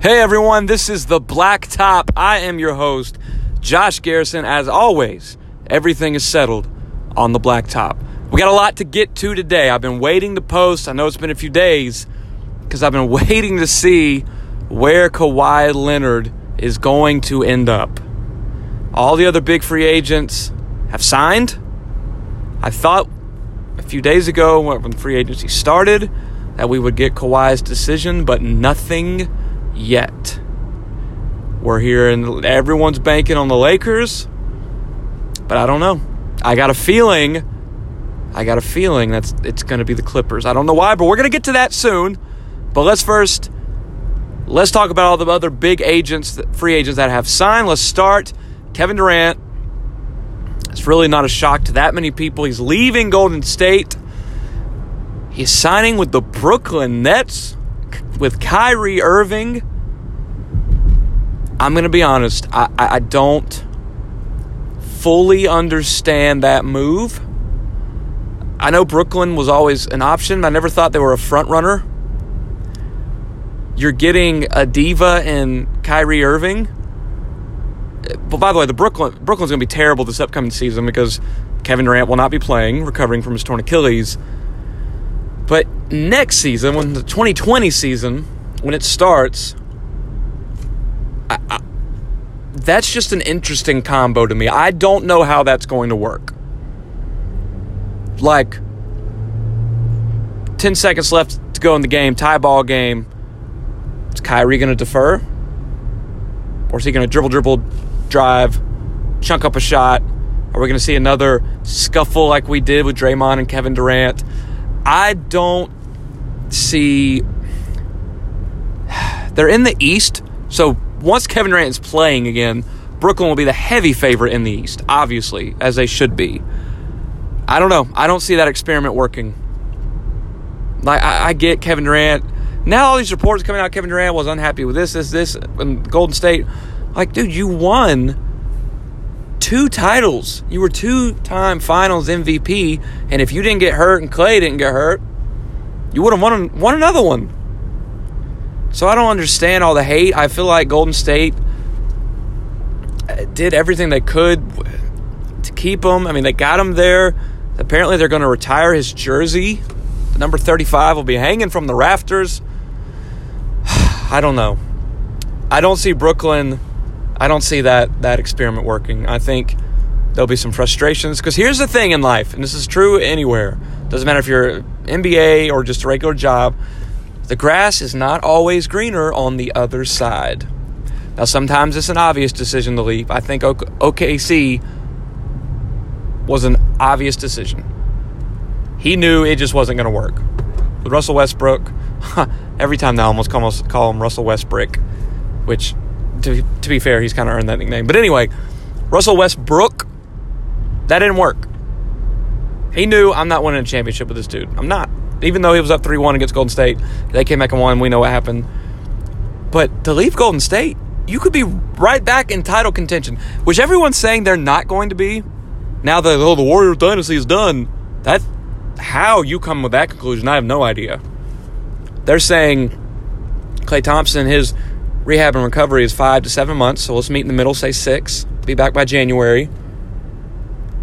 Hey everyone, this is the Black Top. I am your host, Josh Garrison. As always, everything is settled on the Black Top. We got a lot to get to today. I've been waiting to post. I know it's been a few days because I've been waiting to see where Kawhi Leonard is going to end up. All the other big free agents have signed. I thought a few days ago when free agency started that we would get Kawhi's decision, but nothing yet. We're here and everyone's banking on the Lakers, but I don't know. I got a feeling. I got a feeling that's it's going to be the Clippers. I don't know why, but we're going to get to that soon. But let's first let's talk about all the other big agents, free agents that have signed. Let's start Kevin Durant. It's really not a shock to that many people. He's leaving Golden State. He's signing with the Brooklyn Nets with Kyrie Irving, I'm going to be honest, I, I don't fully understand that move. I know Brooklyn was always an option, I never thought they were a front runner. You're getting a diva in Kyrie Irving. But by the way, the Brooklyn Brooklyn's going to be terrible this upcoming season because Kevin Durant will not be playing, recovering from his torn Achilles. But next season, when the 2020 season, when it starts, I, that's just an interesting combo to me. I don't know how that's going to work. Like, 10 seconds left to go in the game, tie ball game. Is Kyrie going to defer? Or is he going to dribble, dribble, drive, chunk up a shot? Are we going to see another scuffle like we did with Draymond and Kevin Durant? I don't see. They're in the East, so once Kevin Durant is playing again, Brooklyn will be the heavy favorite in the East, obviously, as they should be. I don't know. I don't see that experiment working. Like I, I get Kevin Durant. Now all these reports coming out, Kevin Durant was unhappy with this, this, this, and Golden State. Like, dude, you won two titles. You were two time finals MVP. And if you didn't get hurt and Klay didn't get hurt, you would have won, won another one. So I don't understand all the hate. I feel like Golden State uh, did everything they could to keep him. I mean, they got him there. Apparently, they're going to retire his jersey. The number 35 will be hanging from the rafters. I don't know. I don't see Brooklyn I don't see that that experiment working. I think there'll be some frustrations because here's the thing in life, and this is true anywhere. Doesn't matter if you're NBA or just a regular job. The grass is not always greener on the other side. Now, sometimes it's an obvious decision to leave. I think OKC was an obvious decision. He knew it just wasn't going to work. With Russell Westbrook, every time they almost call, him Russell Westbrick, which to, to be fair, he's kind of earned that nickname. But anyway, Russell Westbrook, that didn't work. He knew I'm not winning a championship with this dude. I'm not. Even though he was up 3 1 against Golden State, they came back and won. We know what happened. But to leave Golden State, you could be right back in title contention, which everyone's saying they're not going to be. Now that oh, the Warrior dynasty is done, that's how you come with that conclusion. I have no idea. They're saying Klay Thompson, his Rehab and recovery is five to seven months, so let's meet in the middle, say six. Be back by January.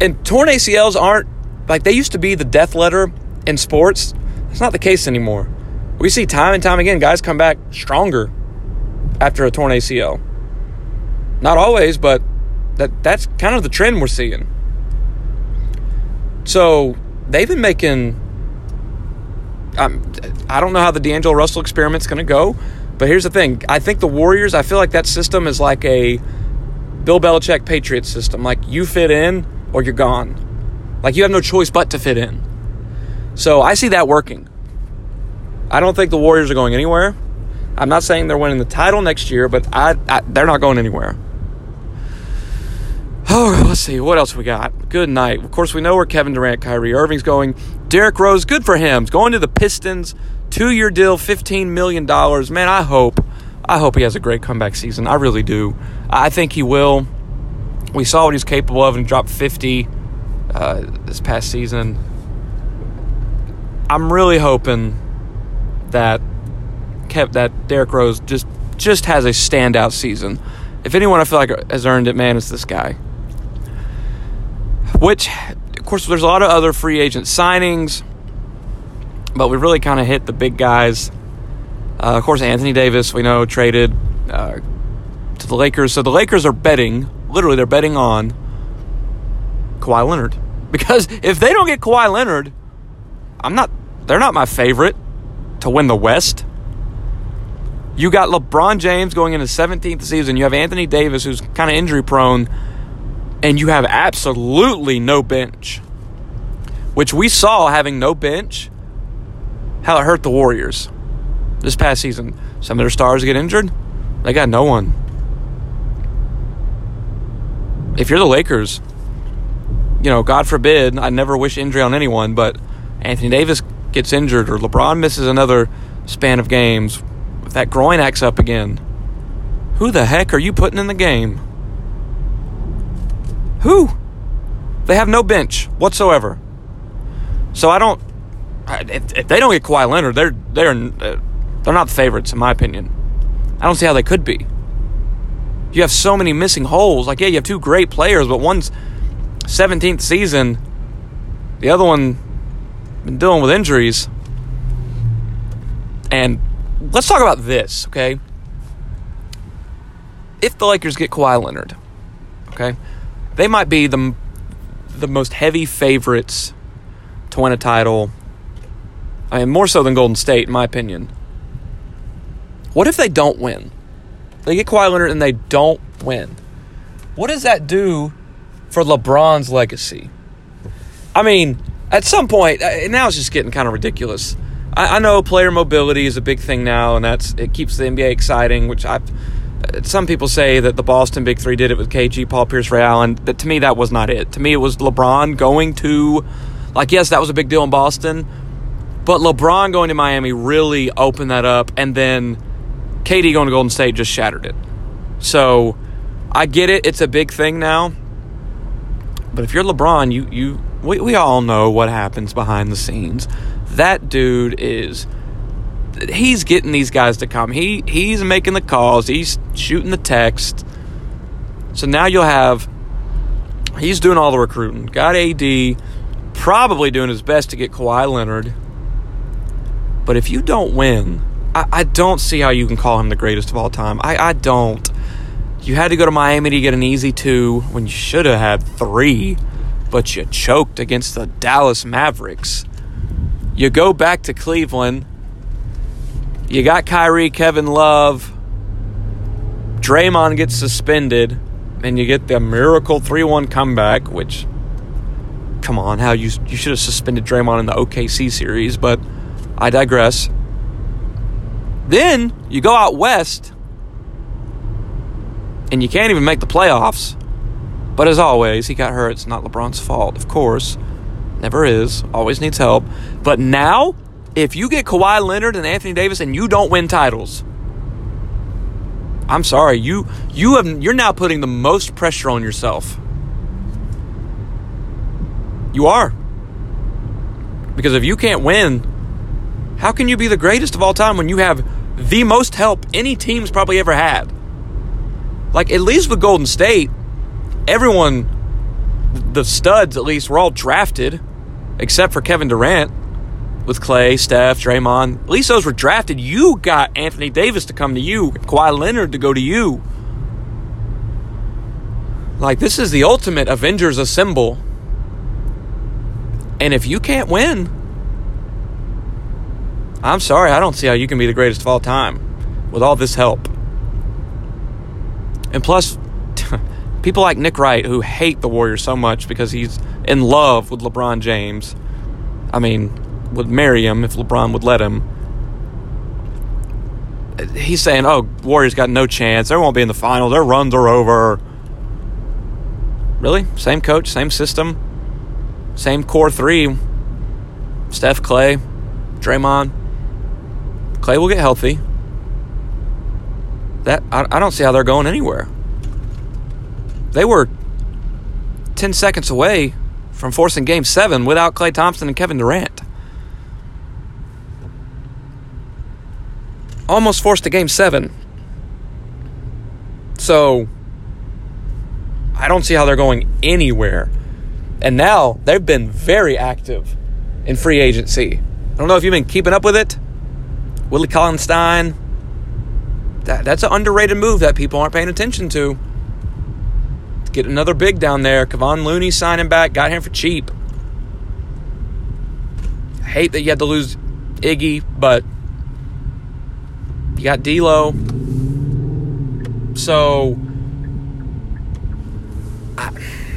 And torn ACLs aren't like they used to be the death letter in sports. It's not the case anymore. We see time and time again guys come back stronger after a torn ACL. Not always, but that that's kind of the trend we're seeing. So they've been making. Um, I don't know how the D'Angelo Russell experiment's going to go. But here's the thing I think the Warriors, I feel like that system is like a Bill Belichick Patriots system. Like you fit in or you're gone. Like you have no choice but to fit in. So I see that working. I don't think the Warriors are going anywhere. I'm not saying they're winning the title next year, but I, I, they're not going anywhere. Oh, let's see. What else we got? Good night. Of course, we know where Kevin Durant, Kyrie Irving's going. Derrick Rose, good for him. He's going to the Pistons. Two year deal, $15 million. Man, I hope. I hope he has a great comeback season. I really do. I think he will. We saw what he's capable of and dropped 50 uh, this past season. I'm really hoping that kept that Derrick Rose just just has a standout season. If anyone I feel like has earned it, man, it's this guy. Which, of course, there's a lot of other free agent signings, but we really kind of hit the big guys. Uh, of course, Anthony Davis, we know, traded uh, to the Lakers. So the Lakers are betting, literally, they're betting on Kawhi Leonard. Because if they don't get Kawhi Leonard, I'm not, they're not my favorite to win the West. You got LeBron James going into 17th season. You have Anthony Davis, who's kind of injury prone, and you have absolutely no bench, which we saw having no bench, how it hurt the Warriors this past season. Some of their stars get injured, they got no one. If you're the Lakers, you know, God forbid, I never wish injury on anyone, but Anthony Davis gets injured or LeBron misses another span of games, if that groin acts up again, who the heck are you putting in the game? Who? They have no bench whatsoever. So I don't. If, if they don't get Kawhi Leonard, they're they're uh, they're not the favorites in my opinion. I don't see how they could be. You have so many missing holes. Like yeah, you have two great players, but one's 17th season, the other one been dealing with injuries. And let's talk about this, okay? If the Lakers get Kawhi Leonard, okay, they might be the the most heavy favorites to win a title. I mean, more so than Golden State, in my opinion. What if they don't win? They get Kawhi Leonard and they don't win. What does that do for LeBron's legacy? I mean, at some point, uh, now it's just getting kind of ridiculous. I, I know player mobility is a big thing now, and that's it keeps the NBA exciting. Which I, some people say that the Boston Big Three did it with KG, Paul Pierce, Ray Allen, but to me that was not it. To me, it was LeBron going to, like, yes, that was a big deal in Boston, but LeBron going to Miami really opened that up, and then KD going to Golden State just shattered it. So I get it; it's a big thing now. But if you're LeBron, you you we, we all know what happens behind the scenes. That dude is he's getting these guys to come. He he's making the calls, he's shooting the text. So now you'll have he's doing all the recruiting. Got AD probably doing his best to get Kawhi Leonard. But if you don't win, I, I don't see how you can call him the greatest of all time. I, I don't. You had to go to Miami to get an easy two when you should have had three, but you choked against the Dallas Mavericks. You go back to Cleveland. You got Kyrie, Kevin Love. Draymond gets suspended, and you get the miracle 3 1 comeback, which, come on, how you, you should have suspended Draymond in the OKC series, but I digress. Then you go out west and you can't even make the playoffs. But as always, he got hurt. It's not LeBron's fault, of course. Never is. Always needs help. But now, if you get Kawhi Leonard and Anthony Davis and you don't win titles, I'm sorry. You you have you're now putting the most pressure on yourself. You are. Because if you can't win, how can you be the greatest of all time when you have the most help any team's probably ever had? Like at least with Golden State, everyone the studs at least were all drafted except for Kevin Durant with Klay, Steph, Draymond. At least those were drafted. You got Anthony Davis to come to you, Kawhi Leonard to go to you. Like, this is the ultimate Avengers assemble. And if you can't win, I'm sorry, I don't see how you can be the greatest of all time with all this help. And plus, people like Nick Wright who hate the Warriors so much because he's in love with LeBron James. I mean, would marry him if LeBron would let him. He's saying, "Oh, Warriors got no chance. They won't be in the final. Their runs are over." Really? Same coach, same system, same core three. Steph, Klay, Draymond. Klay will get healthy. That I, I don't see how they're going anywhere. They were 10 seconds away from forcing game seven without Klay Thompson and Kevin Durant. Almost forced a game seven. So I don't see how they're going anywhere. And now they've been very active in free agency. I don't know if you've been keeping up with it. Willie Cauley-Stein. That, that's an underrated move that people aren't paying attention to. Get another big down there. Kevon Looney signing back. Got him for cheap. I hate that you had to lose Iggy, but you got D'Lo. So I,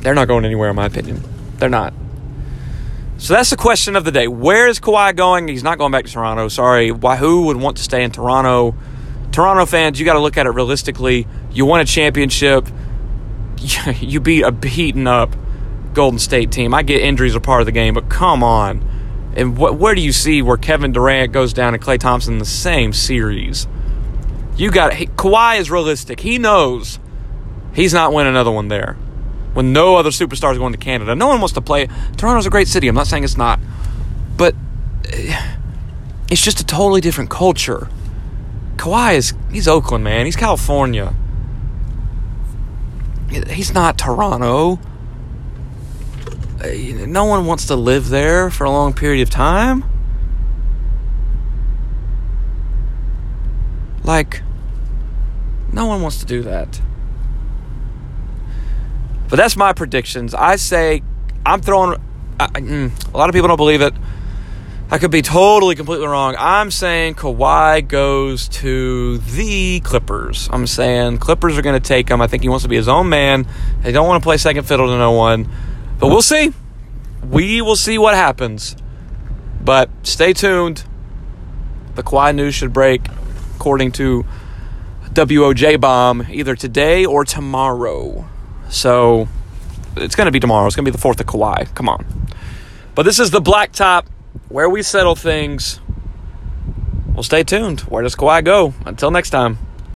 they're not going anywhere, in my opinion. They're not. So that's the question of the day. Where is Kawhi going? He's not going back to Toronto. Sorry. Why? Who would want to stay in Toronto? Toronto fans, you got to look at it realistically. You won a championship. You beat a beaten up Golden State team. I get injuries are part of the game, but come on. And wh- where do you see where Kevin Durant goes down and Klay Thompson in the same series? You got hey, Kawhi is realistic. He knows he's not winning another one there when no other superstars going to Canada. No one wants to play. Toronto's a great city. I'm not saying it's not, but eh, it's just a totally different culture. Kawhi is he's Oakland, man. He's California. He's not Toronto. Eh, no one wants to live there for a long period of time. Like, no one wants to do that. But that's my predictions. I say I'm throwing. I, mm, a lot of people don't believe it. I could be totally, completely wrong. I'm saying Kawhi goes to the Clippers. I'm saying Clippers are going to take him. I think he wants to be his own man. They don't want to play second fiddle to no one. But we'll see. We will see what happens. But stay tuned. The Kawhi news should break, according to WOJ Bomb, either today or tomorrow. So it's going to be tomorrow. It's going to be the 4th of Kawhi. Come on. But this is the blacktop where we settle things. Well, stay tuned. Where does Kawhi go? Until next time.